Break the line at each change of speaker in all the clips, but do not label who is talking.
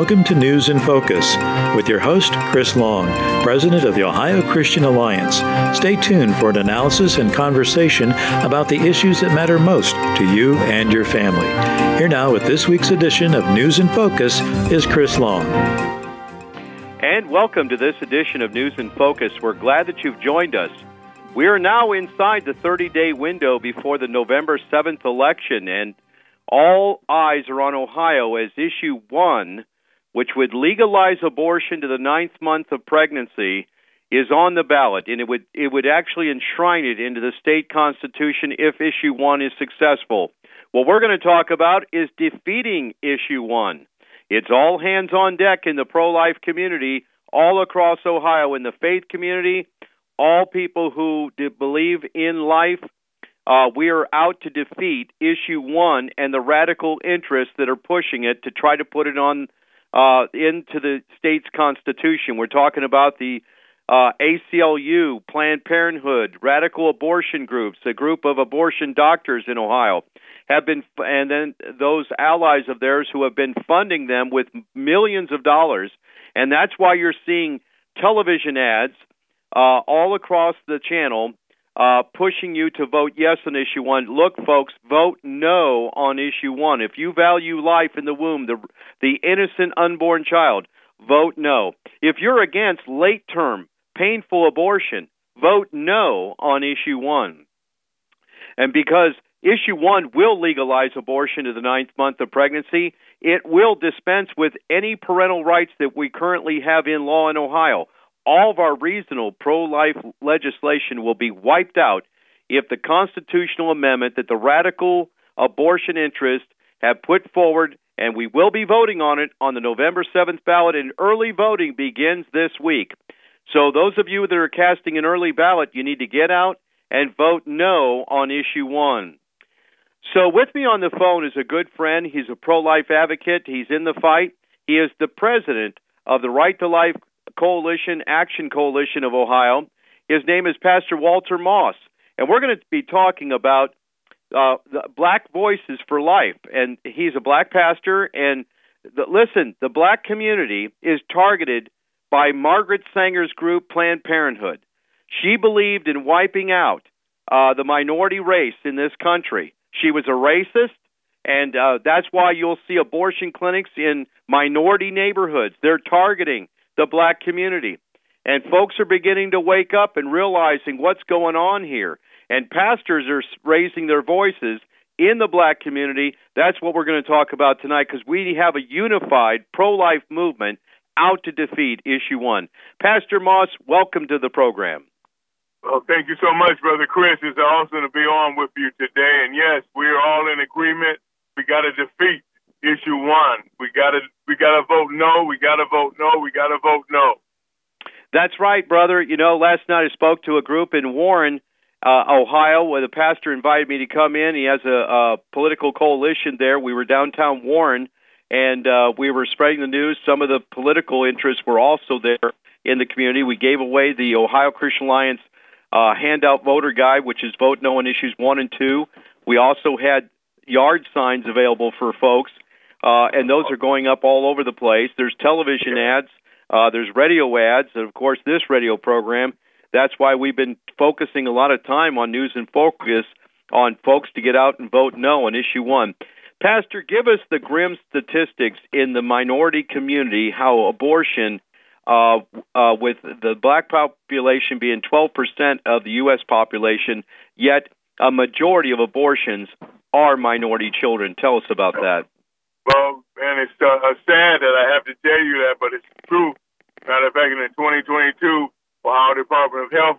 welcome to News in Focus with your host, Chris Long, President of the Ohio Christian Alliance. Stay tuned for an analysis and conversation about the issues that matter most to you and your family. Here now with this week's edition of News in Focus is Chris Long.
And welcome to this edition of News in Focus. We're glad that you've joined us. We are now inside the 30 day window before the November 7th election, and all eyes are on Ohio as issue one, which would legalize abortion to the ninth month of pregnancy, is on the ballot, and it would it would actually enshrine it into the state constitution if issue one is successful. What we're going to talk about is defeating issue one. It's all hands on deck in the pro life community, all across Ohio, in the faith community, all people who believe in life uh, we are out to defeat issue one and the radical interests that are pushing it to try to put it on uh, into the state's constitution. We're talking about the uh, ACLU, Planned Parenthood, radical abortion groups, a group of abortion doctors in Ohio have been, and then those allies of theirs who have been funding them with millions of dollars, and that's why you're seeing television ads uh, all across the channel uh, pushing you to vote yes on issue one. Look, folks, vote no on issue one. If you value life in the womb, the the innocent unborn child, vote no. If you're against late term painful abortion, vote no on issue one. And because issue one will legalize abortion to the ninth month of pregnancy, it will dispense with any parental rights that we currently have in law in Ohio all of our reasonable pro life legislation will be wiped out if the constitutional amendment that the radical abortion interests have put forward, and we will be voting on it on the November 7th ballot, and early voting begins this week. So, those of you that are casting an early ballot, you need to get out and vote no on issue one. So, with me on the phone is a good friend. He's a pro life advocate, he's in the fight. He is the president of the Right to Life Coalition, Action Coalition of Ohio. His name is Pastor Walter Moss, and we're going to be talking about uh, the Black Voices for Life. And he's a black pastor. And the, listen, the black community is targeted by Margaret Sanger's group, Planned Parenthood. She believed in wiping out uh, the minority race in this country. She was a racist, and uh, that's why you'll see abortion clinics in minority neighborhoods. They're targeting the black community. And folks are beginning to wake up and realizing what's going on here. And pastors are raising their voices in the black community. That's what we're going to talk about tonight because we have a unified pro life movement out to defeat issue one. Pastor Moss, welcome to the program.
Well, thank you so much, Brother Chris. It's awesome to be on with you today. And yes, we are all in agreement. We got to defeat issue one. We got to we got to vote no. We got to vote no. We got to vote no.
That's right, brother. You know, last night I spoke to a group in Warren, uh, Ohio, where the pastor invited me to come in. He has a, a political coalition there. We were downtown Warren, and uh, we were spreading the news. Some of the political interests were also there in the community. We gave away the Ohio Christian Alliance uh, handout voter guide, which is vote no on issues one and two. We also had yard signs available for folks uh, and those are going up all over the place. There's television ads, uh, there's radio ads, and of course this radio program. That's why we've been focusing a lot of time on News in Focus on folks to get out and vote no on issue one. Pastor, give us the grim statistics in the minority community how abortion, uh, uh, with the black population being 12% of the U.S. population, yet a majority of abortions are minority children. Tell us about that.
Well, and it's uh, uh, sad that I have to tell you that, but it's true. Matter of fact, in 2022, Ohio Department of Health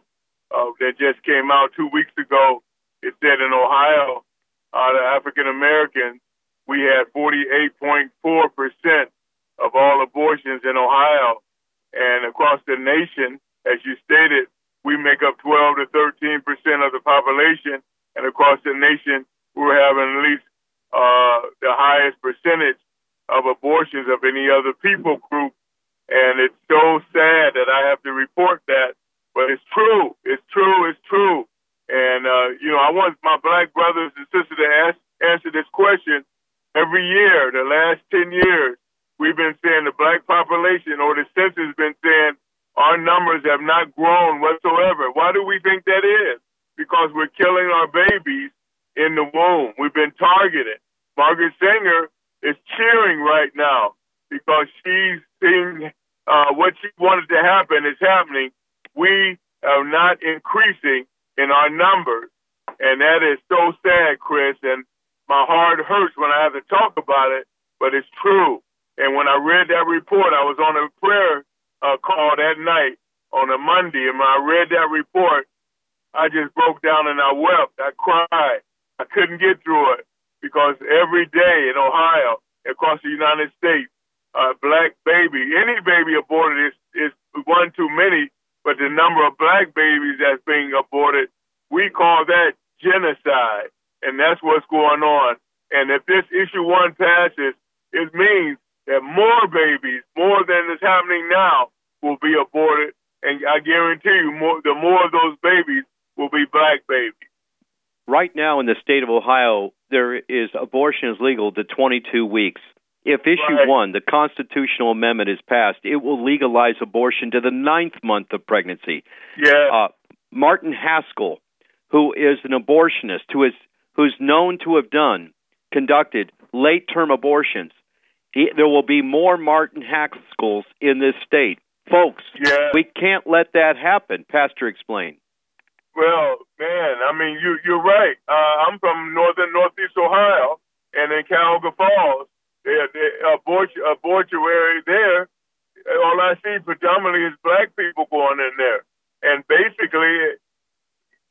uh, that just came out two weeks ago, it said in Ohio, out of African Americans, we had 48.4 percent of all abortions in Ohio, and across the nation, as you stated, we make up 12 to 13 percent of the population, and across the nation, we're having at least uh, the highest percentage of abortions of any other people group. And it's so sad that I have to report that, but it's true. It's true. It's true. And, uh, you know, I want my black brothers and sisters to ask, answer this question. Every year, the last 10 years, we've been saying the black population or the census has been saying our numbers have not grown whatsoever. Why do we think Margaret Sanger is cheering right now because she's seeing uh, what she wanted to happen is happening. We are not increasing in our numbers. And that is so sad, Chris. And my heart hurts when I have to talk about it, but it's true. And when I read that report, I was on a prayer uh, call that night on a Monday. And when I read that report, I just broke down and I wept. I cried. I couldn't get through it because every day in Ohio, across the United States, a black baby, any baby aborted is, is one too many, but the number of black babies that's being aborted, we call that genocide. And that's what's going on. And if this issue one passes, it means that more babies, more than is happening now, will be aborted. And I guarantee you, more, the more of those babies will be black babies.
Right now in the state of Ohio, there is abortion is legal to 22 weeks. If issue
Right.
one, the constitutional amendment, is passed, it will legalize abortion to the ninth month of pregnancy.
Yeah.
Uh, Martin Haskell, who is an abortionist, who is who's known to have done conducted late term abortions, he, there will be more Martin Haskells in this state, folks.
yeah.
We can't let that happen. Pastor, explain.
Well, man, I mean, you you're right. Uh, I'm from northern northeast Ohio, and in Cuyahoga Falls, the the abortu- abortuary there. All I see predominantly is black people going in there, and basically,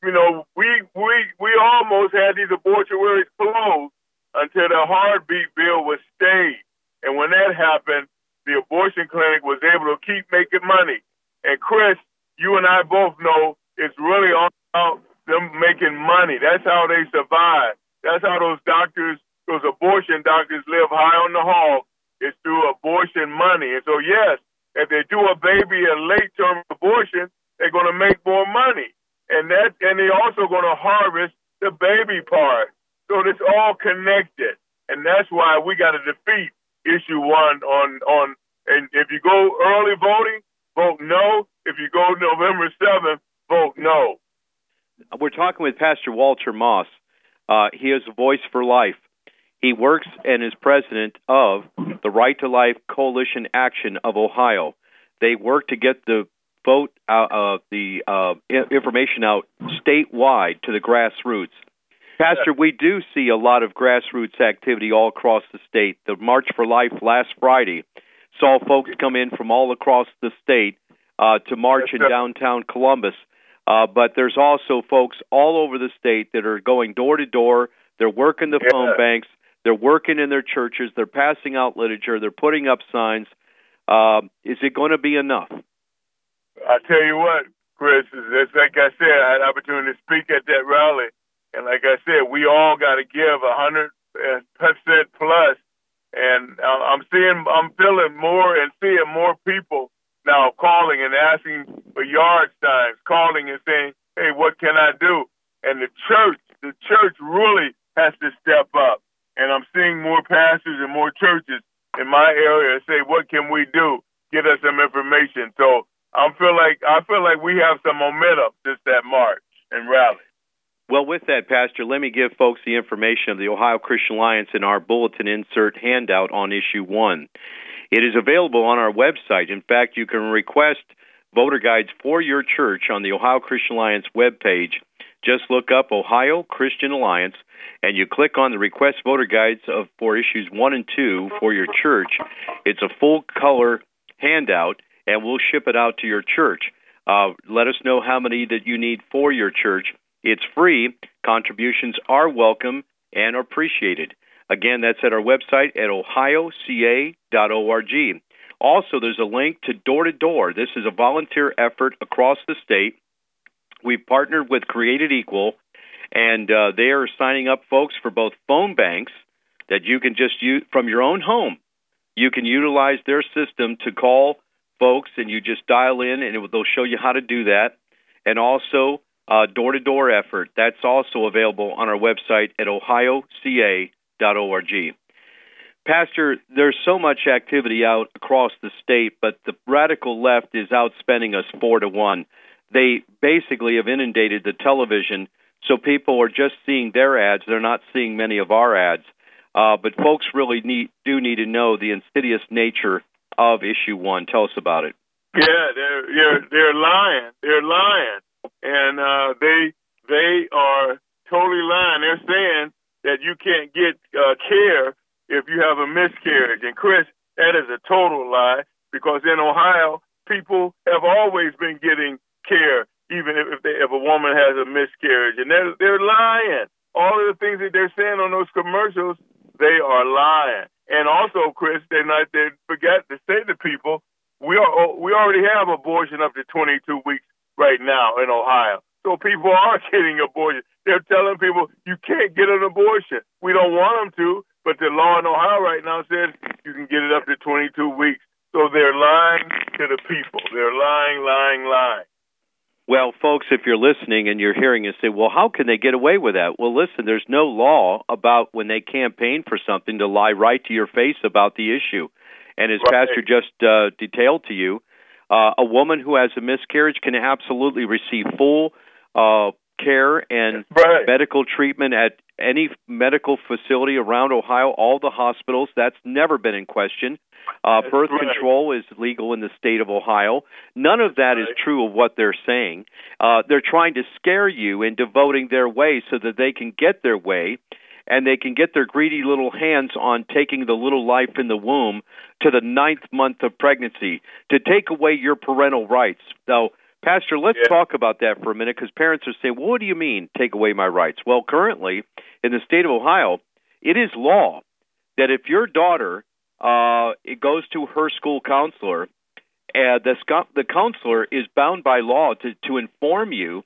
you know, we we we almost had these abortuaries closed until the heartbeat bill was stayed, and when that happened, the abortion clinic was able to keep making money. And Chris, you and I both know it's really all about them making money. That's how they survive. That's how those doctors, those abortion doctors, live high on the hog. It's through abortion money. And so, yes, if they do a baby a late term abortion, they're going to make more money. And that, and they're also going to harvest the baby part. So it's all connected. And that's why we got to defeat issue one on, on, and if you go early voting, vote no. If you go November 7th, vote no.
We're talking with Pastor Walter Moss. Uh, he is a voice for life. He works and is president of the Right to Life Coalition Action of Ohio. They work to get the vote out, uh, the uh, information out statewide to the grassroots. Pastor, we do see a lot of grassroots activity all across the state. The March for Life last Friday saw folks come in from all across the state uh, to march in downtown Columbus. Uh, but there's also folks all over the state that are going door to door. They're working the
Yeah.
phone banks. They're working in their churches. They're passing out literature. They're putting up signs. Um, is it going to be enough?
I tell you what, Chris, it's like I said, I had opportunity to speak at that rally, and like I said, we all got to give a hundred percent plus. And uh, I'm seeing, I'm feeling more and seeing more people now calling and asking for yard signs, calling and saying, "Hey, what can I do?" And the church, the church really has to step up. And I'm seeing more pastors and more churches in my area say, "What can we do? Get us some information." So I feel like I feel like we have some momentum since that march and rally.
Well, with that, Pastor, let me give folks the information of the Ohio Christian Alliance in our bulletin insert handout on issue one. It is available on our website. In fact, you can request voter guides for your church on the Ohio Christian Alliance webpage. Just look up Ohio Christian Alliance and you click on the request voter guides of for issues 1 and 2 for your church. It's a full color handout and we'll ship it out to your church. Uh, let us know how many that you need for your church. It's free. Contributions are welcome and appreciated. Again, that's at our website at ohioca.org. Also, there's a link to door to door. This is a volunteer effort across the state. We've partnered with Created Equal, and uh, they are signing up folks for both phone banks that you can just use from your own home. You can utilize their system to call folks, and you just dial in, and it, they'll show you how to do that. And also, door to door effort. That's also available on our website at ohioca.org. Pastor, there's so much activity out across the state, but the radical left is outspending us four to one. They basically have inundated the television, so people are just seeing their ads. They're not seeing many of our ads. Uh, but folks really need, do need to know the insidious nature of issue one. Tell us about it.
Yeah, they're they're they're lying. They're lying, and uh, they they are totally lying. They're saying that you can't get uh, care if you have a miscarriage. And Chris, that is a total lie because in Ohio, people have always been getting care, even if they, if a woman has a miscarriage, and they're they're lying. All of the things that they're saying on those commercials, they are lying. And also, Chris, they not they forget to say to people we are we already have abortion up to 22 weeks right now in Ohio. So people are getting abortion. They're telling people you can't get an abortion. We don't want them to, but the law in Ohio right now says you can get it up to 22 weeks. So they're lying to the people. They're lying, lying, lying.
Well, folks, if you're listening and you're hearing us say, well, how can they get away with that? Well, listen, there's no law about when they campaign for something to lie right to your face about the issue. And as right. Pastor just uh, detailed to you, uh, a woman who has a miscarriage can absolutely receive full uh, care and
right.
medical treatment at any medical facility around Ohio, all the hospitals. That's never been in question. Uh, birth
right.
control is legal in the state of Ohio. None of that right. is true of what they're saying. Uh, they're trying to scare you into voting their way so that they can get their way and they can get their greedy little hands on taking the little life in the womb to the ninth month of pregnancy to take away your parental rights. Now, Pastor, let's
yeah.
talk about that for a minute because parents are saying, well, what do you mean, take away my rights? Well, currently, in the state of Ohio, it is law that if your daughter uh, it goes to her school counselor, and the, the counselor is bound by law to, to inform you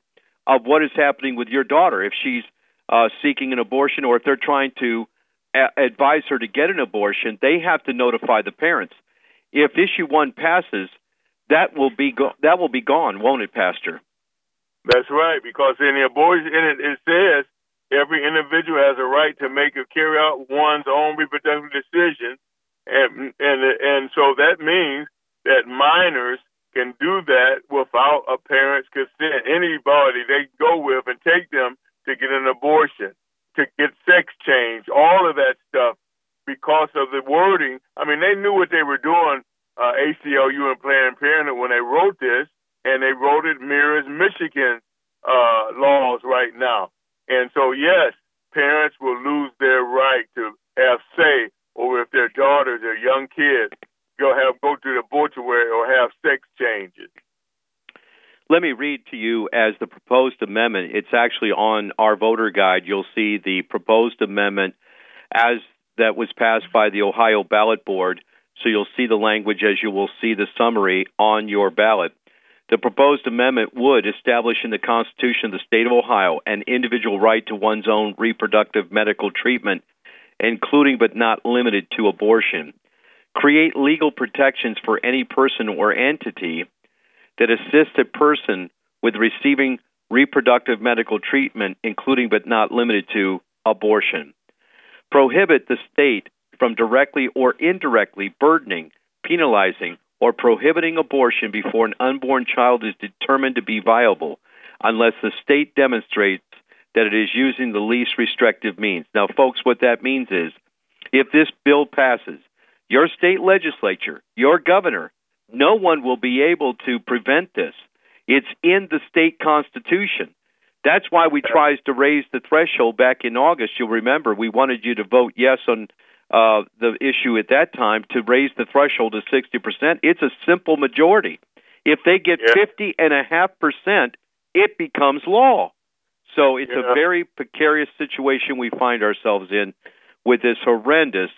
of what is happening with your daughter if she's uh, seeking an abortion or if they're trying to a- advise her to get an abortion, they have to notify the parents. If issue one passes, that will be go- that will be gone, won't it, Pastor?
That's right, because in the abortion, in it, it says every individual has a right to make or carry out one's own reproductive decision, and and and so that means that minors can do that without a parent's consent. Anybody they go with and take them to get an abortion, to get sex change, all of that stuff because of the wording. I mean, they knew what they were doing, uh, ACLU and Planned Parenthood, when they wrote this, and they wrote it mirrors Michigan uh, laws right now. And so, yes, parents will lose their right to have say over if their daughters or young kids go have go to the mortuary or have sex changes.
Let me read to you as the proposed amendment. It's actually on our voter guide. You'll see the proposed amendment as that was passed by the Ohio Ballot Board. So you'll see the language as you will see the summary on your ballot. The proposed amendment would establish in the Constitution of the state of Ohio an individual right to one's own reproductive medical treatment, including but not limited to abortion. Create legal protections for any person or entity that assists a person with receiving reproductive medical treatment, including but not limited to abortion. Prohibit the state from directly or indirectly burdening, penalizing, or prohibiting abortion before an unborn child is determined to be viable unless the state demonstrates that it is using the least restrictive means. Now, folks, what that means is if this bill passes, your state legislature, your governor, no one will be able to prevent this. It's in the state constitution. That's why we tried to raise the threshold back in August. You'll remember we wanted you to vote yes on uh, the issue at that time to raise the threshold to 60%. It's a simple majority. If they get fifty and a half percent, it becomes law. So it's
yeah.
a very precarious situation we find ourselves in with this horrendous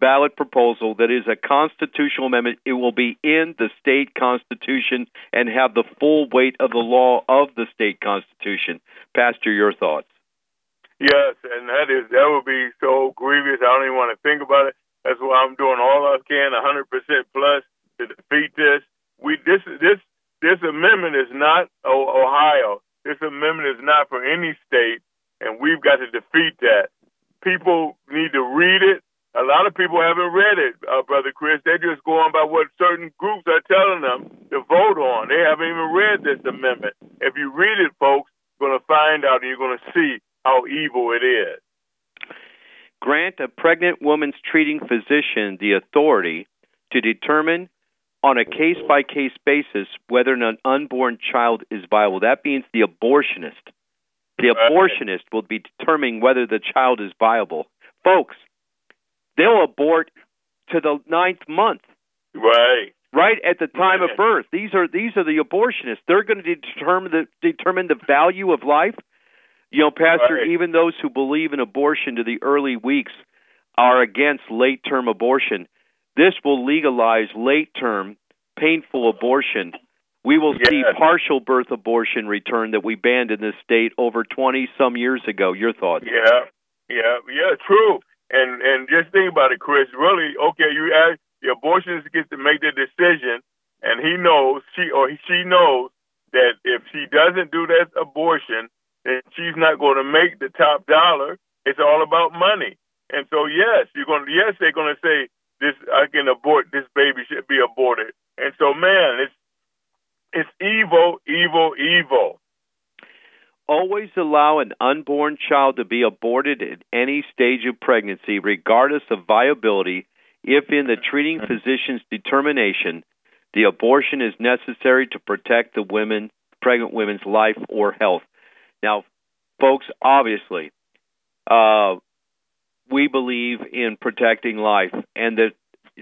ballot proposal that is a constitutional amendment. It will be in the state constitution and have the full weight of the law of the state constitution. Pastor, your thoughts?
Yes, and that is that would be so grievous. I don't even want to think about it. That's why I'm doing all I can, 100% plus, to defeat this. We this this this amendment is not Ohio. This amendment is not for any state, and we've got to defeat that. People need to read it a lot of people haven't read it, uh, Brother Chris. They're just going by what certain groups are telling them to vote on. They haven't even read this amendment. If you read it, folks, you're going to find out and you're going to see how evil it is.
Grant a pregnant woman's treating physician the authority to determine on a case by case basis whether an unborn child is viable. That means the abortionist. The abortionist will be determining whether the child is viable. Folks, they'll abort to the ninth month.
Right.
Right at the time of birth. These are these are the abortionists. They're going to determine the determine the value of life. You know, Pastor,
Right.
even those who believe in abortion to the early weeks are against late term abortion. This will legalize late term painful abortion. We will see partial birth abortion return that we banned in this state over 20 some years ago. Your thoughts?
Yeah, yeah, yeah, true. And and just think about it, Chris. Really, okay, you ask the abortionist gets to make the decision, and he knows she or she knows that if she doesn't do that abortion, then she's not going to make the top dollar. It's all about money. And so, yes, you're going. to Yes, they're going to say this. I can abort this baby should be aborted. And so, man, it's it's evil, evil, evil.
Always allow an unborn child to be aborted at any stage of pregnancy, regardless of viability, if in the treating mm-hmm. physician's determination the abortion is necessary to protect the women, pregnant women's life or health. Now, folks, obviously, uh, we believe in protecting life, and that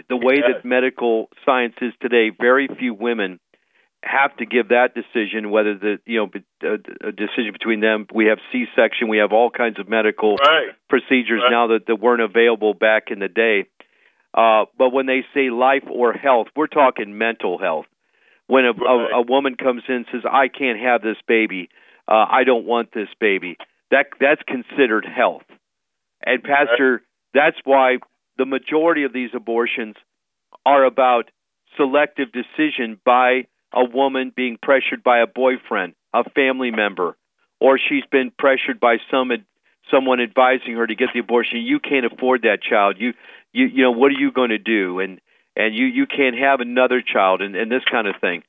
the way that medical science is today, very few women have to give that decision whether the you know a, a decision between them we have c-section we have all kinds of medical
Right.
procedures
Right.
now that, that weren't available back in the day uh, but when they say life or health we're talking mental health when a,
Right.
a, a woman comes in and says i can't have this baby uh, i don't want this baby that that's considered health and pastor that's why the majority of these abortions are about selective decision by a woman being pressured by a boyfriend, a family member, or she's been pressured by some someone advising her to get the abortion. You can't afford that child. You you you know what are you going to do? And and you you can't have another child and and this kind of thing.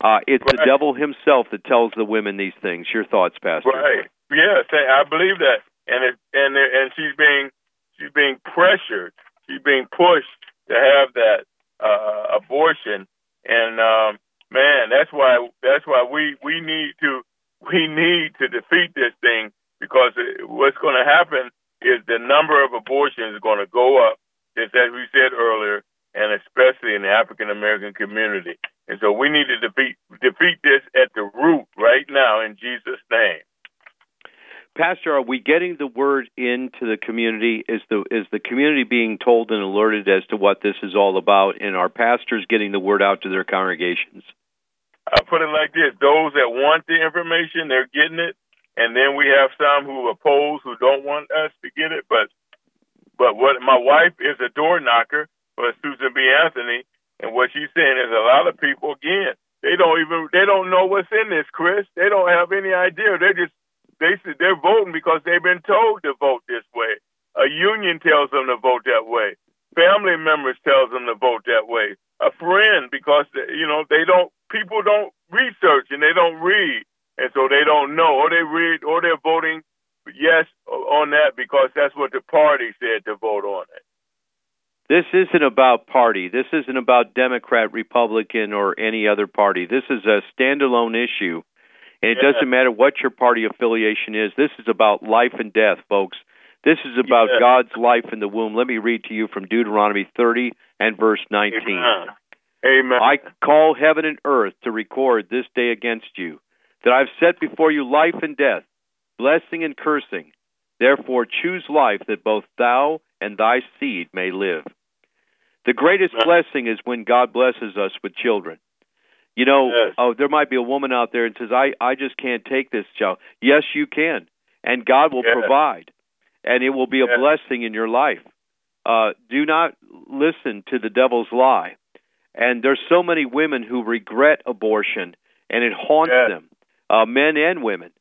Uh, it's the devil himself that tells the women these things. Your thoughts, Pastor?
Right. Yes, I I believe that, and it, and and she's being she's being pressured. She's being pushed to have that uh, abortion, and um, man, that's why that's why we we need to we need to defeat this thing because it, what's going to happen is the number of abortions is going to go up, just as we said earlier, and especially in the African American community. And so we need to defeat defeat this at the root right now in Jesus' name.
Pastor, are we getting the word into the community? Is the is the community being told and alerted as to what this is all about, and are pastors getting the word out to their congregations?
I put it like this: those that want the information, they're getting it, and then we have some who oppose, who don't want us to get it. But, but what my wife is a door knocker for Susan B. Anthony, and what she's saying is a lot of people again they don't even they don't know what's in this, Chris. They don't have any idea. They're just they they're voting because they've been told to vote this way. A union tells them to vote that way. Family members tells them to vote that way. A friend because you know they don't people don't research and they don't read and so they don't know or they read or they're voting yes on that because that's what the party said to vote on it.
This isn't about party. This isn't about Democrat, Republican, or any other party. This is a standalone issue, and it
Yeah.
doesn't matter what your party affiliation is. This is about life and death, folks. This is about
Yeah.
God's life in the womb. Let me read to you from Deuteronomy 30 and verse 19.
Amen. Amen.
I call heaven and earth to record this day against you, that I've set before you life and death, blessing and cursing. Therefore choose life that both thou and thy seed may live. The greatest blessing is when God blesses us with children. You know,
Yes.
oh, there might be a woman out there and says, "I I just can't take this child." Yes, you can, and God will
Yes.
provide, and it will be a blessing in your life. Uh, do not listen to the devil's lie. And there's so many women who regret abortion, and it haunts
Yes.
them, uh, men and women.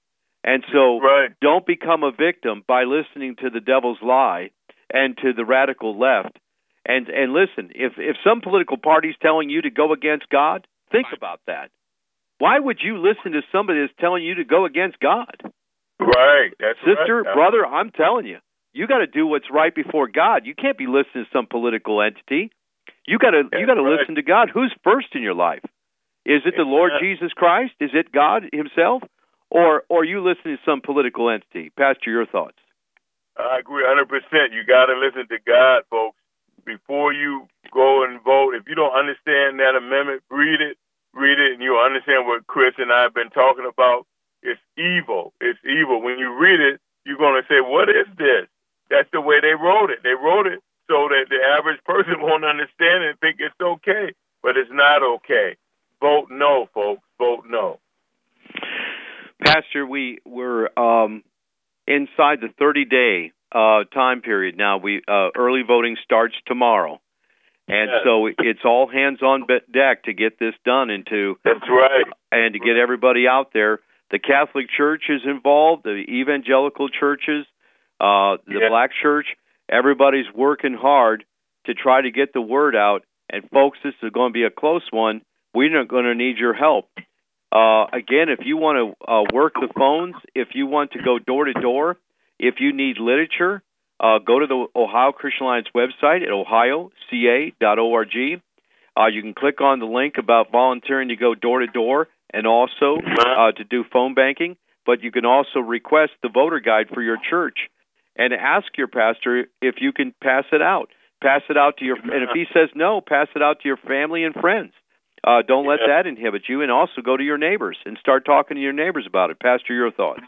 And so,
right.
don't become a victim by listening to the devil's lie and to the radical left. And and listen, if if some political party's telling you to go against God, think about that. Why would you listen to somebody that's telling you to go against God?
Right. That's
Sister,
right.
brother, I'm telling you, you got to do what's right before God. You can't be listening to some political entity. You got to you got to
right.
listen to God. Who's first in your life? Is it the Lord. Jesus Christ? Is it God Himself, or or are you listening to some political entity? Pastor, your thoughts.
I agree 100%. You got to listen to God, folks, before you go and vote. If you don't understand that amendment, read it, read it, and you'll understand what Chris and I have been talking about. It's evil. It's evil. When you read it, you're going to say, What is this? That's the way they wrote it. They wrote it so that the average person won't understand it and think it's okay, but it's not okay. Vote no, folks. Vote no.
Pastor, we were um, inside the 30 day uh, time period now. We uh, early voting starts tomorrow, and
Yes.
so it's all hands on deck to get this done and to
That's right.
and to get everybody out there. The Catholic Church is involved, the evangelical churches, uh, the
Yeah.
Black Church. Everybody's working hard to try to get the word out. And folks, this is going to be a close one. We're going to need your help. Uh, again, if you want to uh, work the phones, if you want to go door to door, if you need literature, uh, go to the Ohio Christian Alliance website at ohioca.org. Uh, you can click on the link about volunteering to go door to door and also uh, to do phone banking. But you can also request the voter guide for your church and ask your pastor if you can pass it out. Pass it out to your, and if he says no, pass it out to your family and friends. Uh, don't let that inhibit you, and also go to your neighbors and start talking to your neighbors about it. Pastor, your thoughts?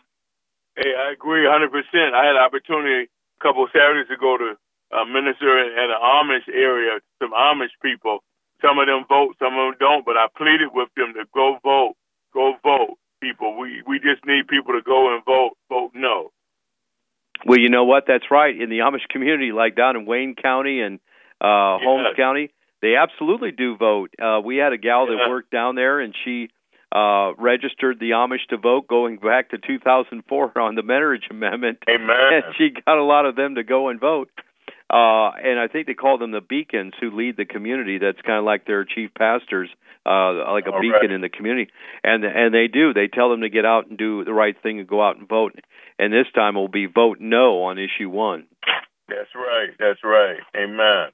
Hey, I agree 100%. I had an opportunity a couple of Saturdays to go to uh, minister at an Amish area, some Amish people. Some of them vote, some of them don't, but I pleaded with them to go vote, go vote, people. We we just need people to go and vote, vote no.
Well, you know what? That's right. In the Amish community, like down in Wayne County and uh, Holmes. County, they absolutely do vote. Uh, we had a gal that
Yeah.
worked down there, and she uh, registered the Amish to vote going back to 2004 on the marriage amendment.
Amen.
and she got a lot of them to go and vote. Uh, and I think they call them the beacons who lead the community. That's kind of like their chief pastors, uh, like a
All
beacon
right.
in the community. And and they do. They tell them to get out and do the right thing and go out and vote. And this time it will be vote no on issue one.
That's right. That's right. Amen.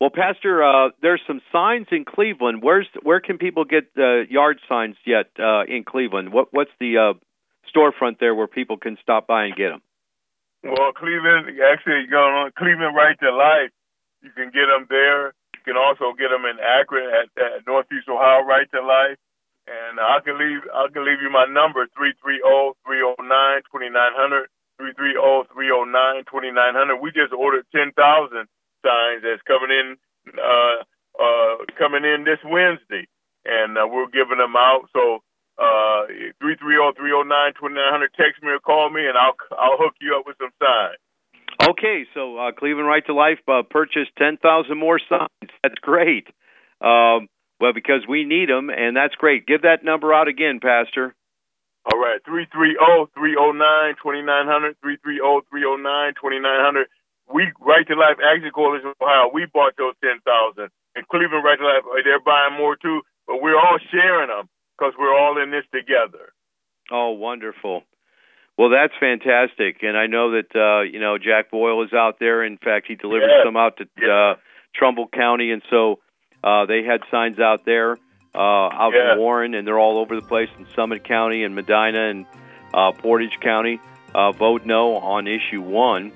Well, Pastor, uh, there's some signs in Cleveland. Where's where can people get uh, yard signs yet uh, in Cleveland? What what's the uh, storefront there where people can stop by and get them?
Well, Cleveland, actually, going on Cleveland Right to Life, you can get them there. You can also get them in Akron at, at Northeast Ohio Right to Life. And I can leave I can leave you my number three three zero three zero nine twenty nine hundred three three zero three zero nine twenty nine hundred. We just ordered ten thousand signs that's coming in uh uh coming in this Wednesday, and uh, we're giving them out. So uh three three zero three zero nine twenty nine hundred. Text me or call me, and I'll I'll hook you up with some signs.
Okay, so uh, Cleveland Right to Life uh, purchased 10,000 more signs. That's great. Um, well, because we need them, and that's great. Give that number out again, Pastor.
All right, three three zero three zero nine twenty nine hundred three three zero three zero nine twenty nine hundred. We Right to Life Action Coalition of Ohio. We bought those ten thousand, and Cleveland Right to Life they're buying more too. But we're all sharing them because we're all in this together.
Oh, wonderful. Well, that's fantastic, and I know that uh, you know Jack Boyle is out there. In fact, he delivered
Yes.
some out to uh, Trumbull County, and so uh, they had signs out there uh, out
Yeah.
in Warren, and they're all over the place in Summit County and Medina and uh, Portage County. Uh, vote no on issue one,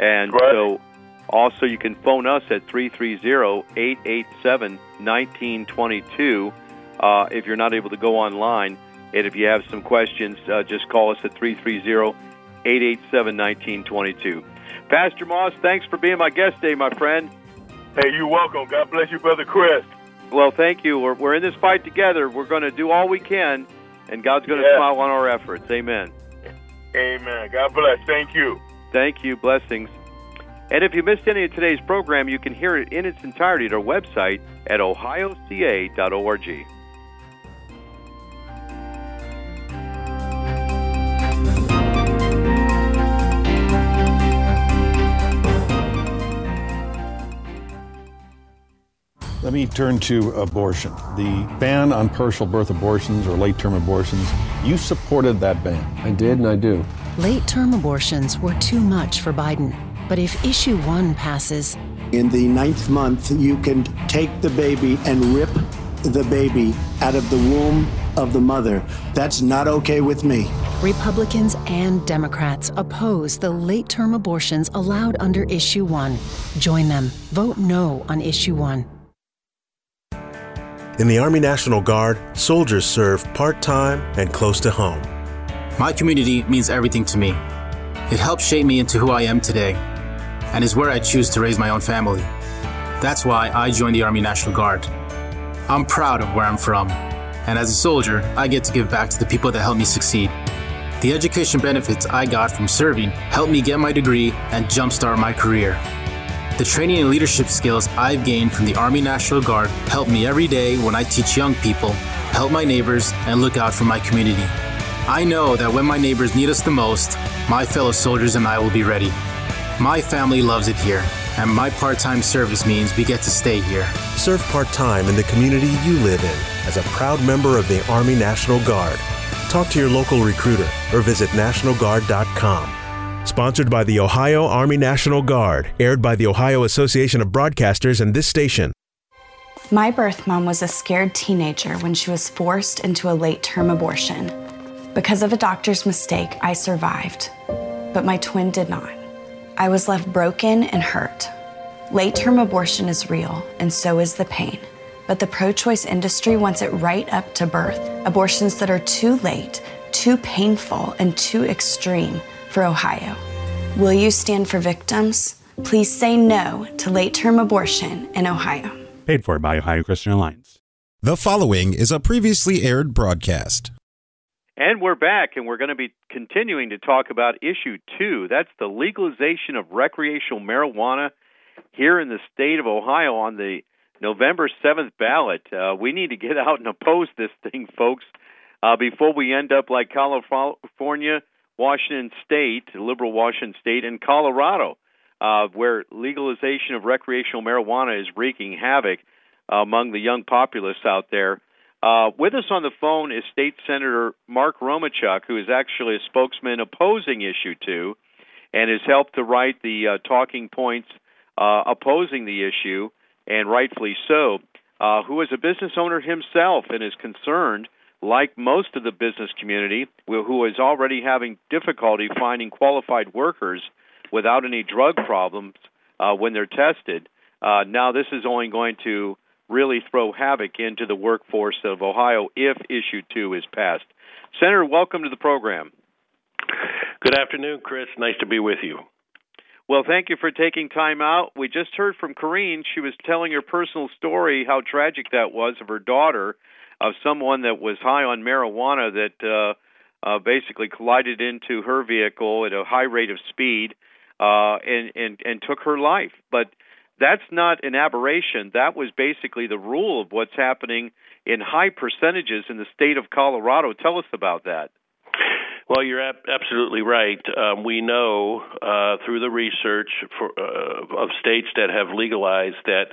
and
Right.
so also you can phone us at 330-887-1922 uh, if you're not able to go online. And if you have some questions, uh, just call us at 330-887-1922. Pastor Moss, thanks for being my guest today, my friend.
Hey, you're welcome. God bless you, brother Chris.
Well, thank you. We're, we're in this fight together. We're going to do all we can, and God's going to
Yeah.
smile on our efforts. Amen.
Amen. God bless. Thank you.
Thank you. Blessings. And if you missed any of today's program, you can hear it in its entirety at our website at ohioca.org.
Let me turn to abortion. The ban on partial birth abortions or late term abortions, you supported that ban.
I did, and I do.
Late term abortions were too much for Biden. But if issue one passes,
in the ninth month, you can take the baby and rip the baby out of the womb of the mother. That's not okay with me.
Republicans and Democrats oppose the late term abortions allowed under Issue 1. Join them. Vote no on Issue 1.
In the Army National Guard, soldiers serve part time and close to home.
My community means everything to me. It helped shape me into who I am today and is where I choose to raise my own family. That's why I joined the Army National Guard. I'm proud of where I'm from, and as a soldier, I get to give back to the people that helped me succeed. The education benefits I got from serving helped me get my degree and jumpstart my career. The training and leadership skills I've gained from the Army National Guard help me every day when I teach young people, help my neighbors, and look out for my community. I know that when my neighbors need us the most, my fellow soldiers and I will be ready. My family loves it here, and my part time service means we get to stay here.
Serve part time in the community you live in as a proud member of the Army National Guard. Talk to your local recruiter or visit NationalGuard.com. Sponsored by the Ohio Army National Guard, aired by the Ohio Association of Broadcasters and this station.
My birth mom was a scared teenager when she was forced into a late term abortion. Because of a doctor's mistake, I survived, but my twin did not. I was left broken and hurt. Late term abortion is real, and so is the pain. But the pro choice industry wants it right up to birth abortions that are too late, too painful, and too extreme for Ohio. Will you stand for victims? Please say no to late term abortion in Ohio.
Paid for by Ohio Christian Alliance.
The following is a previously aired broadcast.
And we're back, and we're going to be continuing to talk about issue two. That's the legalization of recreational marijuana here in the state of Ohio on the November 7th ballot. Uh, we need to get out and oppose this thing, folks, uh, before we end up like California Washington State, liberal Washington State, and Colorado, uh, where legalization of recreational marijuana is wreaking havoc among the young populace out there. Uh, with us on the phone is State Senator Mark Romanchuk, who is actually a spokesman opposing issue two, and has helped to write the uh, talking points uh, opposing the issue, and rightfully so. Uh, who is a business owner himself and is concerned like most of the business community, who is already having difficulty finding qualified workers without any drug problems uh, when they're tested, uh, now this is only going to really throw havoc into the workforce of Ohio if issue two is passed. Senator, welcome to the program.
Good afternoon, Chris. Nice to be with you.
Well, thank you for taking time out. We just heard from Corrine. She was telling her personal story, how tragic that was of her daughter of someone that was high on marijuana that uh, uh, basically collided into her vehicle at a high rate of speed uh, and, and and took her life. But that's not an aberration. That was basically the rule of what's happening in high percentages in the state of Colorado. Tell us about that.
Well, you're ab- absolutely right. Um, we know uh, through the research for, uh, of states that have legalized that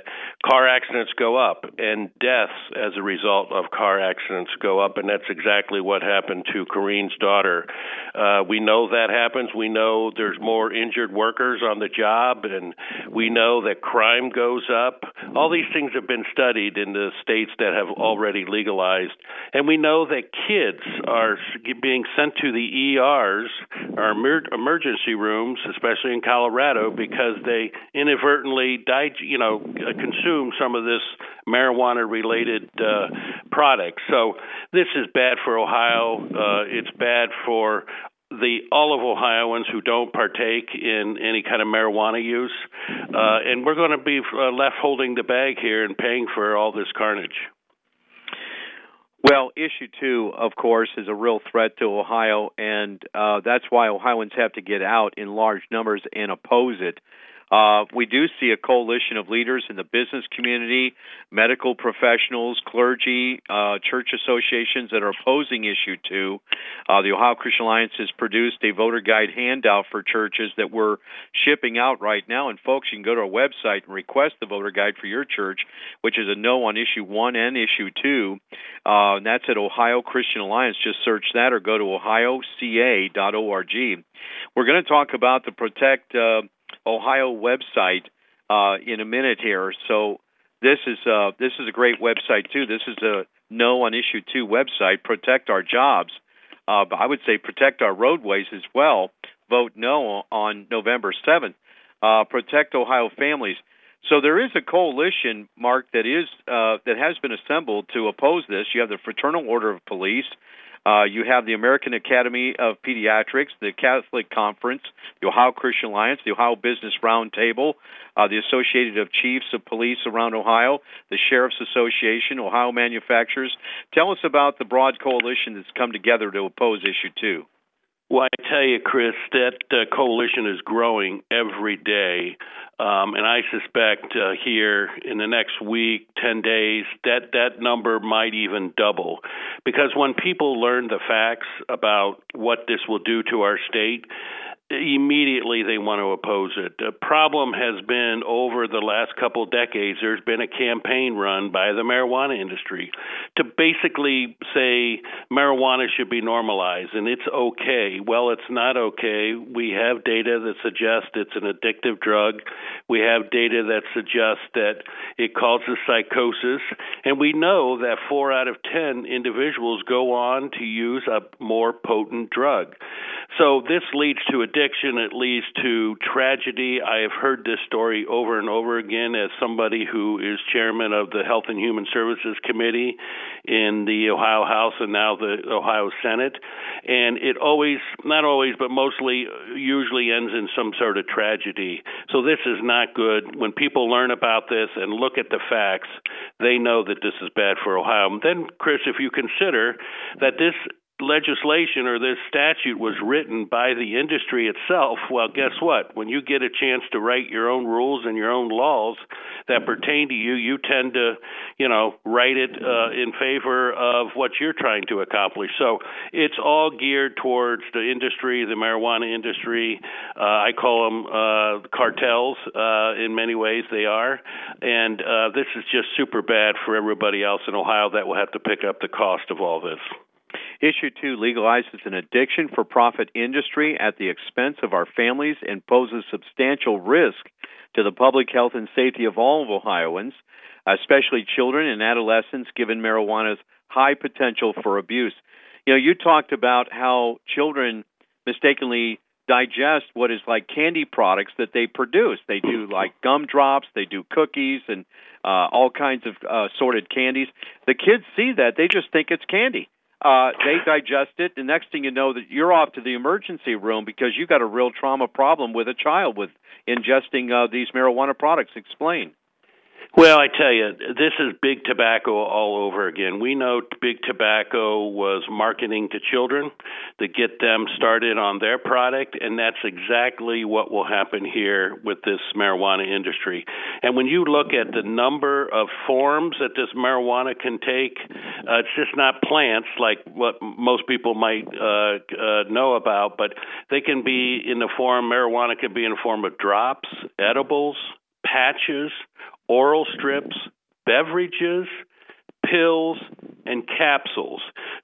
car accidents go up and deaths as a result of car accidents go up, and that's exactly what happened to Corrine's daughter. Uh, we know that happens. We know there's more injured workers on the job, and we know that crime goes up. All these things have been studied in the states that have already legalized, and we know that kids are being sent to the ERs are emergency rooms, especially in Colorado, because they inadvertently died, you know, consume some of this marijuana-related uh, product. So this is bad for Ohio. Uh, it's bad for the all of Ohioans who don't partake in any kind of marijuana use, uh, and we're going to be uh, left holding the bag here and paying for all this carnage.
Well, issue two, of course, is a real threat to Ohio, and uh, that's why Ohioans have to get out in large numbers and oppose it. Uh, we do see a coalition of leaders in the business community, medical professionals, clergy, uh, church associations that are opposing issue two. Uh, the Ohio Christian Alliance has produced a voter guide handout for churches that we're shipping out right now. And folks, you can go to our website and request the voter guide for your church, which is a no on issue one and issue two. Uh, and that's at Ohio Christian Alliance. Just search that or go to ohioca.org. We're going to talk about the Protect. Ohio website uh, in a minute here. So this is uh, this is a great website too. This is a no on issue two website. Protect our jobs. Uh, I would say protect our roadways as well. Vote no on November seventh. Uh, protect Ohio families. So there is a coalition, Mark, that is uh, that has been assembled to oppose this. You have the Fraternal Order of Police, uh, you have the American Academy of Pediatrics, the Catholic Conference, the Ohio Christian Alliance, the Ohio Business Roundtable, uh, the Associated of Chiefs of Police around Ohio, the Sheriff's Association, Ohio Manufacturers. Tell us about the broad coalition that's come together to oppose issue two.
Well, I tell you, Chris, that uh, coalition is growing every day. Um, and I suspect uh, here in the next week, 10 days, that that number might even double. Because when people learn the facts about what this will do to our state, immediately they want to oppose it. The problem has been over the last couple decades, there's been a campaign run by the marijuana industry to basically say marijuana should be normalized and it's okay. Well, it's not okay. We have data that suggests it's an addictive drug. We have data that suggests that it causes psychosis. And we know that four out of 10 individuals go on to use a more potent drug. So this leads to addiction. It leads to tragedy. I have heard this story over and over again as somebody who is chairman of the Health and Human Services Committee in the Ohio House and now the Ohio Senate. And it always, not always, but mostly, usually ends in some sort of tragedy. So this is not good. When people learn about this and look at the facts, they know that this is bad for Ohio. And then, Chris, if you consider that this legislation or this statute was written by the industry itself, well, guess what? When you get a chance to write your own rules and your own laws that pertain to you, you tend to, you know, write it uh, in favor of what you're trying to accomplish. So it's all geared towards the industry, the marijuana industry. Uh, I call them uh, cartels. Uh, in many ways, they are, and uh, this is just super bad for everybody else in Ohio that will have to pick up the cost of all this.
Issue 2 legalizes an addiction for profit industry at the expense of our families and poses substantial risk to the public health and safety of all of Ohioans, especially children and adolescents, given marijuana's high potential for abuse. You know, you talked about how children mistakenly digest what is like candy products that they produce. They do like gumdrops, they do cookies, and uh, all kinds of uh, candies. The kids see that, they just think it's candy uh, they digest it. The next thing you know, that you're off to the emergency room because you've got a real trauma problem with a child with ingesting uh, these marijuana products. Explain.
Well, I tell you, this is big tobacco all over again. We know big tobacco was marketing to children to get them started on their product, and that's exactly what will happen here with this marijuana industry. And when you look at the number of forms that this marijuana can take, uh, it's just not plants like what most people might uh, uh, know about, but they can be in the form, marijuana can be in the form of drops, edibles, patches, oral strips, beverages, pills, and capsules.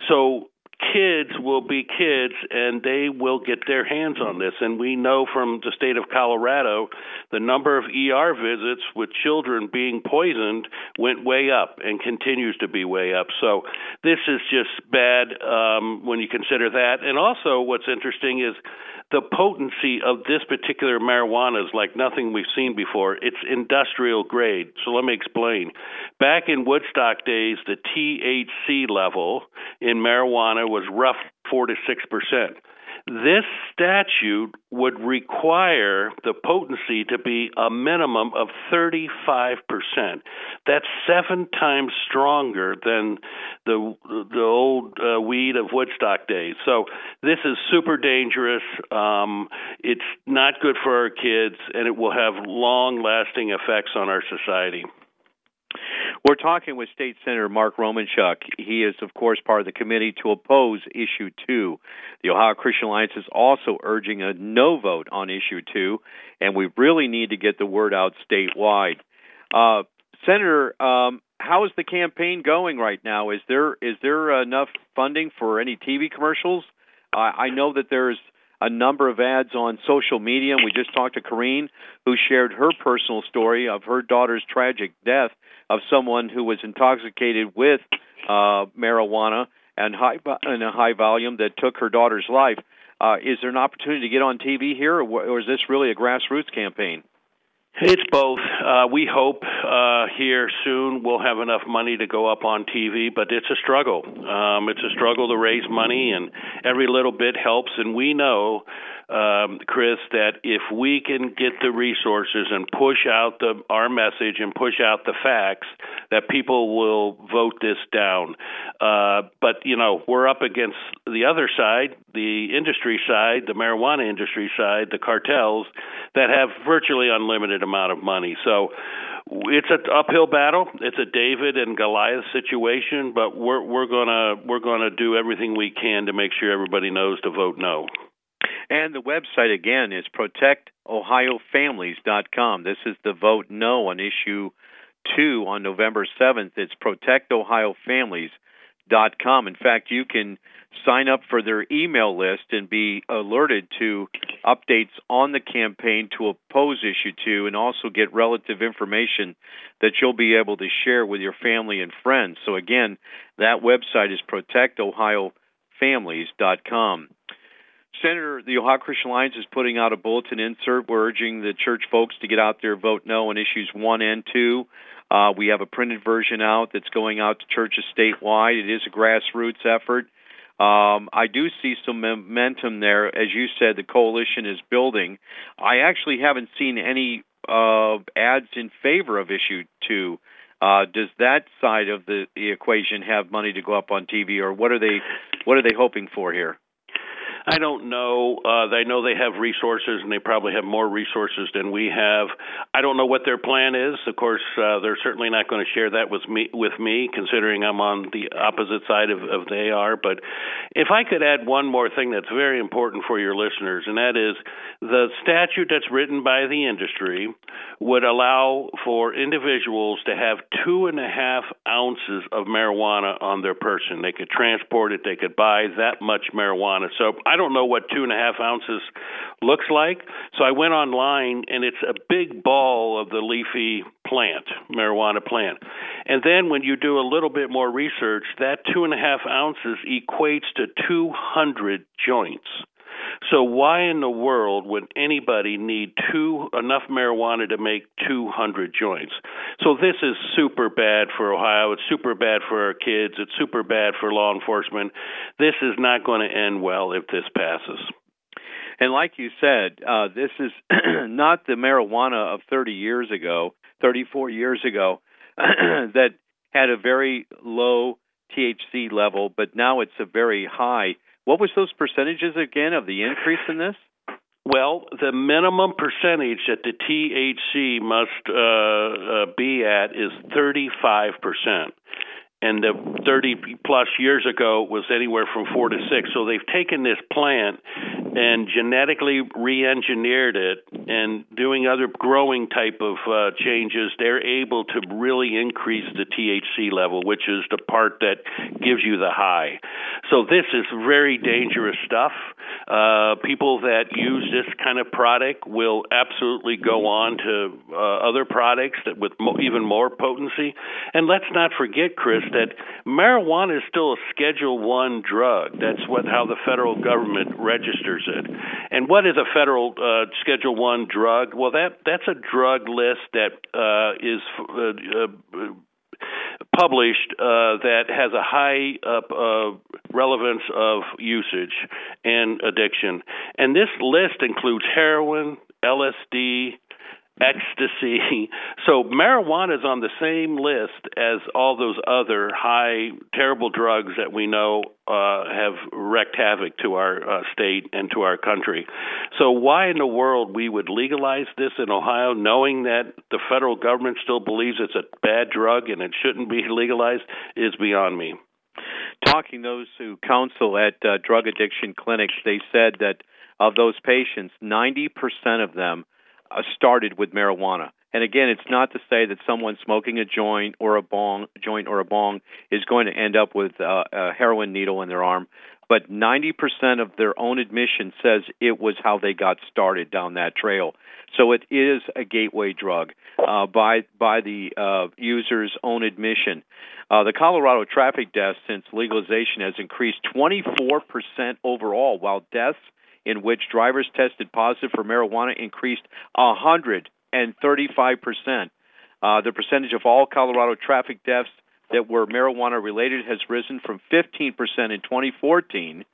So kids will be kids and they will get their hands on this. And we know from the state of Colorado, the number of ER visits with children being poisoned went way up and continues to be way up. So this is just bad um, when you consider that. And also, what's interesting is the potency of this particular marijuana is like nothing we've seen before. It's industrial grade. So let me explain. Back in Woodstock days, the THC level in marijuana was rough 4 to 6 percent. This statute would require the potency to be a minimum of 35%. That's seven times stronger than the the old uh, weed of Woodstock days. So this is super dangerous. Um, it's not good for our kids, and it will have long-lasting effects on our society.
We're talking with State Senator Mark Romanchuk. He is, of course, part of the committee to oppose Issue 2. The Ohio Christian Alliance is also urging a no vote on Issue 2, and we really need to get the word out statewide. Uh, Senator, um, how is the campaign going right now? Is there is there enough funding for any TV commercials? I know that there's a number of ads on social media. We just talked to Corrine, who shared her personal story of her daughter's tragic death of someone who was intoxicated with uh, marijuana and high in a high volume that took her daughter's life. Uh, is there an opportunity to get on TV here, or, or is this really a grassroots campaign?
It's both. Uh, we hope uh, here soon we'll have enough money to go up on TV, but it's a struggle. Um, it's a struggle to raise money, and every little bit helps. And we know um, Chris, that if we can get the resources and push out the our message and push out the facts, that people will vote this down. Uh, but you know, we're up against the other side, the industry side, the marijuana industry side, the cartels that have virtually unlimited amount of money. So it's an uphill battle. It's a David and Goliath situation, but we're we're gonna we're gonna do everything we can to make sure everybody knows to vote no.
And the website again is protectohiofamilies.com. This is the vote no on issue 2 on November 7th. It's protectohiofamilies.com. In fact, you can sign up for their email list and be alerted to updates on the campaign to oppose issue 2 and also get relative information that you'll be able to share with your family and friends. So again, that website is protectohiofamilies.com. Senator, the Ohio Christian Alliance is putting out a bulletin insert. We're urging the church folks to get out there, vote no on issues one and two. Uh, we have a printed version out that's going out to churches statewide. It is a grassroots effort. Um, I do see some momentum there. As you said, the coalition is building. I actually haven't seen any uh, ads in favor of issue two. Uh, does that side of the, the equation have money to go up on TV, or what are they what are they hoping for here?
I don't know. Uh, I know they have resources, and they probably have more resources than we have. I don't know what their plan is. Of course, uh, they're certainly not going to share that with me. With me, considering I'm on the opposite side of, of they are. But if I could add one more thing that's very important for your listeners, and that is the statute that's written by the industry would allow for individuals to have two and a half ounces of marijuana on their person. They could transport it. They could buy that much marijuana. So I don't know what two and a half ounces looks like. So I went online, and it's a big ball of the leafy plant, marijuana plant. And then when you do a little bit more research, that two and a half ounces equates to 200 joints. So why in the world would anybody need two enough marijuana to make 200 joints? So this is super bad for Ohio. It's super bad for our kids. It's super bad for law enforcement. This is not going to end well if this passes.
And like you said, uh, this is not the marijuana of 30 years ago, 34 years ago, that had a very low THC level, but now it's a very high what was those percentages again of the increase in this?
Well, the minimum percentage that the THC must uh, uh, be at is 35% and the 30 plus years ago was anywhere from four to six. So they've taken this plant and genetically re-engineered it, and doing other growing type of uh, changes, they're able to really increase the THC level, which is the part that gives you the high. So this is very dangerous stuff. Uh, people that use this kind of product will absolutely go on to uh, other products that with mo- even more potency. And let's not forget, Chris, that marijuana is still a Schedule One drug. That's what how the federal government registers it. And what is a federal uh, Schedule One drug? Well, that that's a drug list that uh, is. Uh, uh, published uh, that has a high uh, uh, relevance of usage and addiction. And this list includes heroin, LSD, ecstasy. So marijuana is on the same list as all those other high, terrible drugs that we know uh, have wreaked havoc to our uh, state and to our country. So why in the world we would legalize this in Ohio, knowing that the federal government still believes it's a bad drug and it shouldn't be legalized, is beyond me.
Talking those who counsel at uh, drug addiction clinics, they said that of those patients, 90% of them started with marijuana. And again, it's not to say that someone smoking a joint or a bong, joint or a bong, is going to end up with uh, a heroin needle in their arm. But 90% of their own admission says it was how they got started down that trail. So it is a gateway drug uh, by by the uh, user's own admission. Uh, the Colorado traffic deaths since legalization has increased 24% overall, while deaths in which drivers tested positive for marijuana increased 135%. Uh, the percentage of all Colorado traffic deaths that were marijuana related has risen from 15% in 2014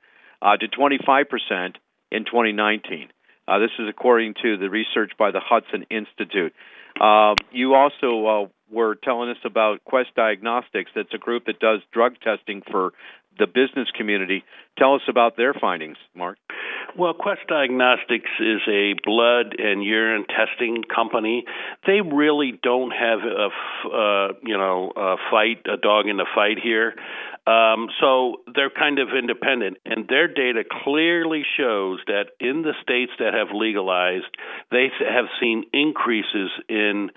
uh, to 25% in 2019. Uh, this is according to the research by the Hudson Institute. Uh, you also uh, were telling us about Quest Diagnostics. That's a group that does drug testing for the business community. Tell us about their findings, Mark.
Well, Quest Diagnostics is a blood and urine testing company. They really don't have a, uh, you know, a fight, a dog in the fight here. Um, so they're kind of independent, and their data clearly shows that in the states that have legalized, they have seen increases in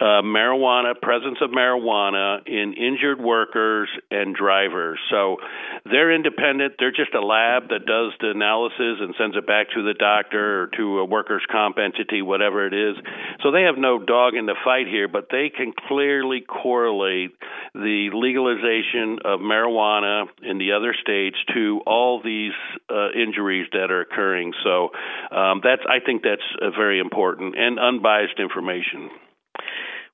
uh, marijuana, presence of marijuana in injured workers and drivers. So they're independent. They're just a lab that does the analysis and sends it back to the doctor or to a workers' comp entity, whatever it is. So they have no dog in the fight here, but they can clearly correlate the legalization of marijuana marijuana in the other states to all these uh, injuries that are occurring. So um, that's I think that's uh, very important and unbiased information.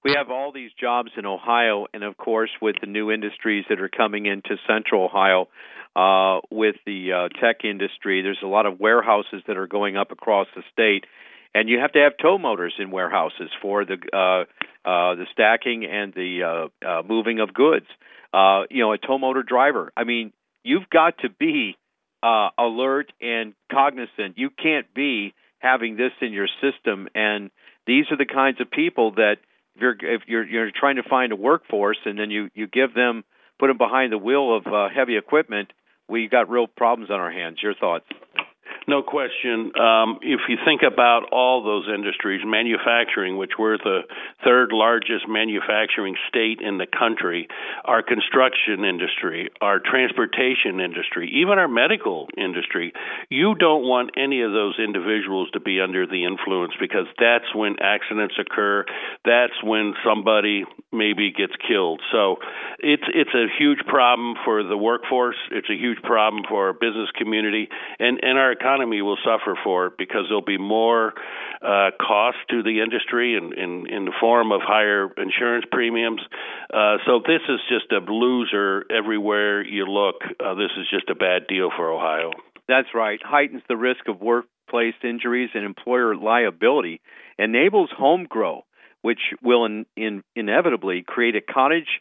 We have all these jobs in Ohio, and of course, with the new industries that are coming into Central Ohio, uh, with the uh, tech industry, there's a lot of warehouses that are going up across the state, and you have to have tow motors in warehouses for the uh, uh, the stacking and the uh, uh, moving of goods uh, you know, a tow motor driver. I mean, you've got to be uh, alert and cognizant. You can't be having this in your system, and these are the kinds of people that if you're if you're you're trying to find a workforce, and then you you give them put them behind the wheel of uh, heavy equipment, we got real problems on our hands. Your thoughts?
No question. Um, if you think about all those industries, manufacturing, which we're the third largest manufacturing state in the country, our construction industry, our transportation industry, even our medical industry, you don't want any of those individuals to be under the influence because that's when accidents occur. That's when somebody maybe gets killed. So it's it's a huge problem for the workforce. It's a huge problem for our business community and and our economy economy will suffer for it because there'll be more uh, cost to the industry in, in, in the form of higher insurance premiums. Uh, so this is just a loser everywhere you look. Uh, this is just a bad deal for Ohio.
That's right. Heightens the risk of workplace injuries and employer liability. Enables home grow, which will in, in, inevitably create a cottage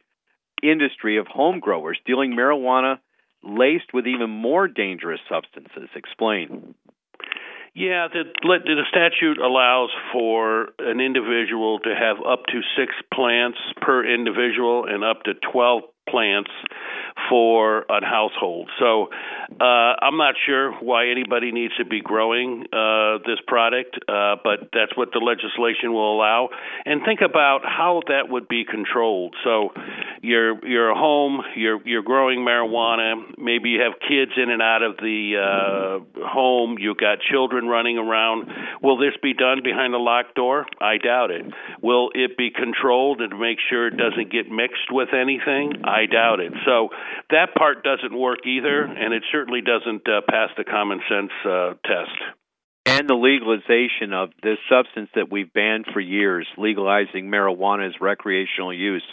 industry of home growers dealing marijuana laced with even more dangerous substances. Explain.
Yeah, the, the statute allows for an individual to have up to six plants per individual and up to 12 plants for a household. So uh, I'm not sure why anybody needs to be growing uh, this product, uh, but that's what the legislation will allow. And think about how that would be controlled. So you're you're home, you're you're growing marijuana. Maybe you have kids in and out of the uh, home. You've got children running around. Will this be done behind a locked door? I doubt it. Will it be controlled and make sure it doesn't get mixed with anything? Doubt it. So that part doesn't work either, and it certainly doesn't uh, pass the common sense uh, test.
And the legalization of this substance that we've banned for years, legalizing marijuana as recreational use.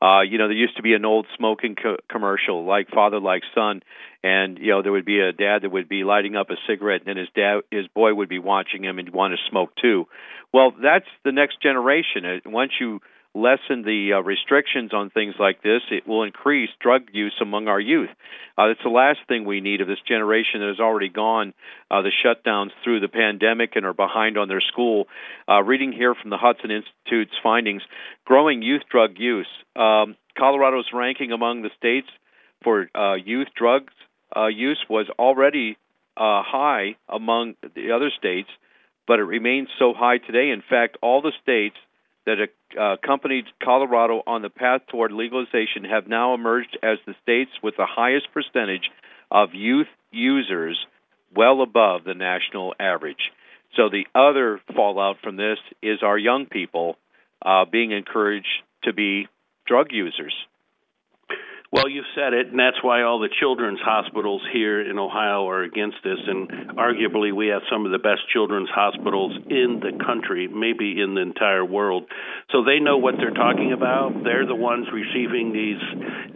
Uh, you know, there used to be an old smoking co- commercial, like father, like son, and you know there would be a dad that would be lighting up a cigarette, and his dad, his boy would be watching him and want to smoke too. Well, that's the next generation. Uh, once you lessen the uh, restrictions on things like this, it will increase drug use among our youth. Uh, it's the last thing we need of this generation that has already gone uh, the shutdowns through the pandemic and are behind on their school. Uh, reading here from the Hudson Institute's findings, growing youth drug use. Um, Colorado's ranking among the states for uh, youth drugs uh, use was already high among the other states, but it remains so high today. In fact, all the states that uh, accompanied Colorado on the path toward legalization have now emerged as the states with the highest percentage of youth users, well above the national average. So the other fallout from this is our young people uh, being encouraged to be drug users.
Well, you said it, and that's why all the children's hospitals here in Ohio are against this. And arguably, we have some of the best children's hospitals in the country, maybe in the entire world. So they know what they're talking about. They're the ones receiving these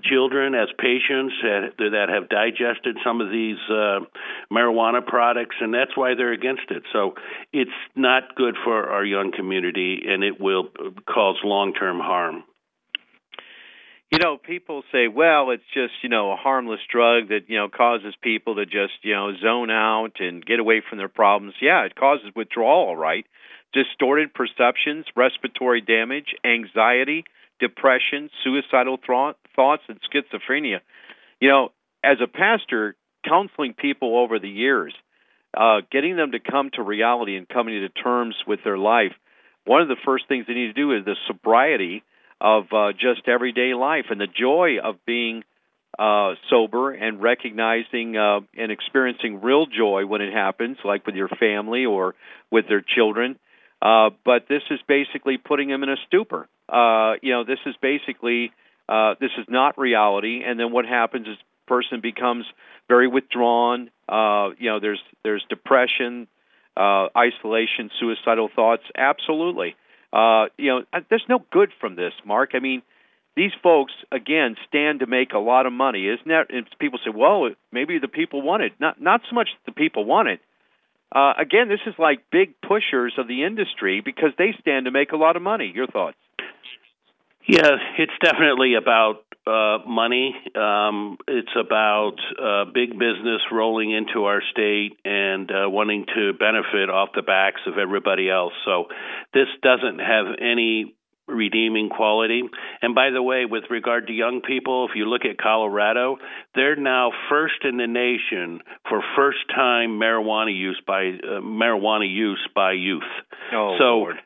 children as patients that have digested some of these uh, marijuana products, and that's why they're against it. So it's not good for our young community, and it will cause long term harm
you know, people say, well, it's just, you know, a harmless drug that, you know, causes people to just, you know, zone out and get away from their problems. Yeah, it causes withdrawal, right? Distorted perceptions, respiratory damage, anxiety, depression, suicidal th- thoughts, and schizophrenia. You know, as a pastor, counseling people over the years, uh, getting them to come to reality and coming to terms with their life, one of the first things they need to do is the sobriety – of uh, just everyday life and the joy of being uh, sober and recognizing uh, and experiencing real joy when it happens, like with your family or with their children. Uh, but this is basically putting them in a stupor. Uh, you know, this is basically uh, this is not reality. And then what happens is person becomes very withdrawn. Uh, you know, there's there's depression, uh, isolation, suicidal thoughts. Absolutely. Uh, you know, uh, there's no good from this, Mark. I mean, these folks again stand to make a lot of money, isn't that? And people say, well, maybe the people want it. Not not so much the people want it. Uh, again, this is like big pushers of the industry because they stand to make a lot of money. Your thoughts?
Yeah, it's definitely about uh, money. Um, it's about uh, big business rolling into our state and uh, wanting to benefit off the backs of everybody else. So this doesn't have any redeeming quality. And by the way, with regard to young people, if you look at Colorado, they're now first in the nation for first time marijuana use by uh, marijuana use by youth.
Oh,
so
Lord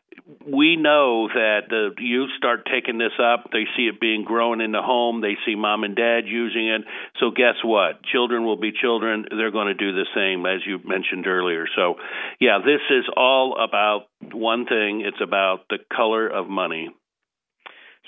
we know that the youth start taking this up. They see it being grown in the home. They see mom and dad using it. So guess what? Children will be children. They're going to do the same, as you mentioned earlier. So, yeah, this is all about one thing. It's about the color of money.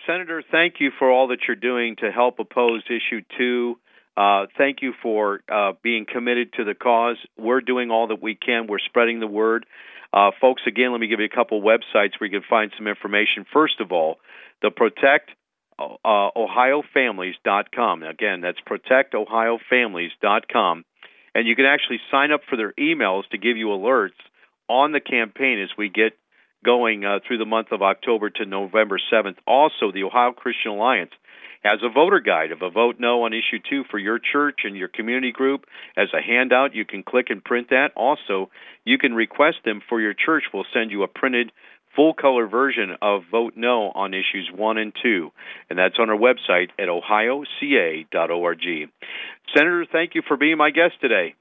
Senator, thank you for all that you're doing to help oppose issue two. Uh, thank you for uh, being committed to the cause. We're doing all that we can. We're spreading the word. Uh, folks, again, let me give you a couple websites where you can find some information. First of all, the Protect uh, OhioFamilies.com. Again, that's ProtectOhioFamilies.com. And you can actually sign up for their emails to give you alerts on the campaign as we get going uh, through the month of October to November 7th. Also, the Ohio Christian Alliance as a voter guide of a vote no on issue two for your church and your community group as a handout. You can click and print that. Also, you can request them for your church. We'll send you a printed full color version of Vote No on issues 1 and 2, and that's on our website at ohioca.org. Senator, thank you for being my guest today.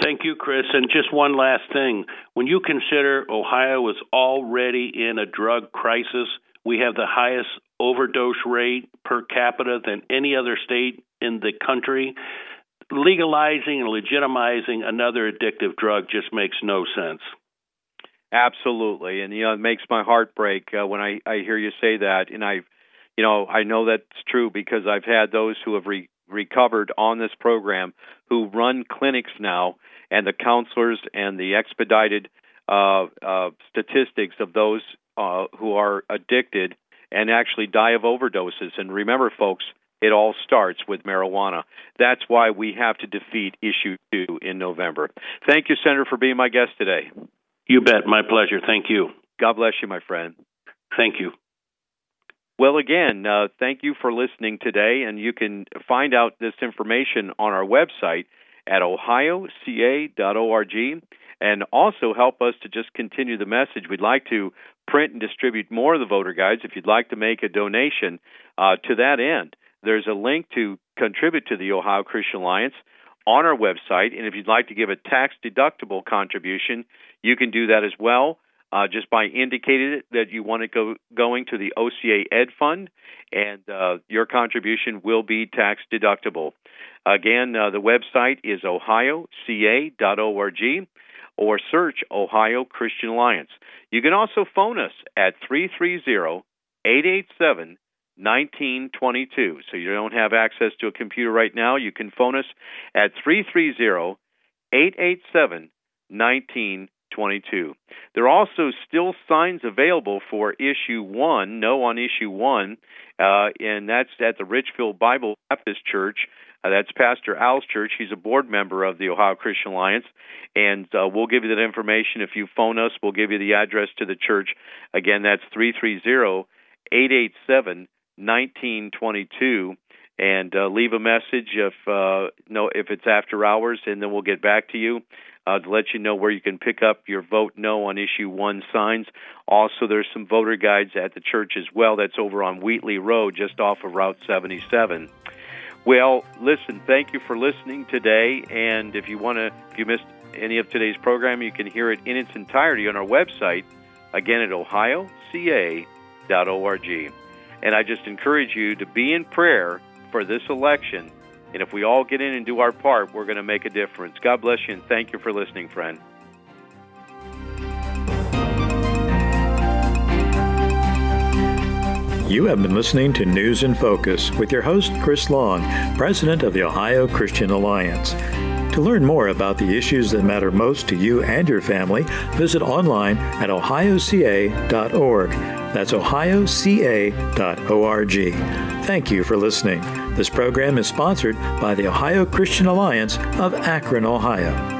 Thank you, Chris. And just one last thing. When you consider Ohio is already in a drug crisis, we have the highest overdose rate per capita than any other state in the country. Legalizing and legitimizing another addictive drug just makes no sense.
Absolutely, and you know it makes my heart break uh, when I I hear you say that, and I, you know, I know that's true because I've had those who have re- recovered on this program who run clinics now, and the counselors and the expedited uh, uh, statistics of those uh, who are addicted and actually die of overdoses. And remember, folks, it all starts with marijuana. That's why we have to defeat issue two in November. Thank you, Senator, for being my guest today.
You bet. My pleasure. Thank you.
God bless you, my friend.
Thank you.
Well, again, uh, thank you for listening today, and you can find out this information on our website at ohioca.org and also help us to just continue the message. We'd like to print and distribute more of the voter guides. If you'd like to make a donation uh, to that end, there's a link to contribute to the Ohio Christian Alliance on our website. And if you'd like to give a tax deductible contribution, you can do that as well. Uh, just by indicating that you want to go going to the OCA Ed Fund, and uh, your contribution will be tax deductible. Again, uh, the website is ohioca.org or search Ohio Christian Alliance. You can also phone us at 330 887 1922. So you don't have access to a computer right now, you can phone us at 330 887 1922. There are also still signs available for issue one, no on issue one, uh, and that's at the Richfield Bible Baptist Church. Uh, that's Pastor Al's church. He's a board member of the Ohio Christian Alliance, and uh, we'll give you that information. If you phone us, we'll give you the address to the church. Again, that's 330 887 1922 and uh, leave a message if uh, no if it's after hours, and then we'll get back to you uh, to let you know where you can pick up your vote no on issue one signs. Also, there's some voter guides at the church as well. That's over on Wheatley Road, just off of Route 77. Well, listen, thank you for listening today. And if you want to, if you missed any of today's program, you can hear it in its entirety on our website, again at ohioca.org. And I just encourage you to be in prayer for this election. And if we all get in and do our part, we're going to make a difference. God bless you and thank you for listening, friend.
You have been listening to News in Focus with your host, Chris Long, President of the Ohio Christian Alliance. To learn more about the issues that matter most to you and your family, visit online at ohioca.org. That's ohioca.org. Thank you for listening. This program is sponsored by the Ohio Christian Alliance of Akron, Ohio.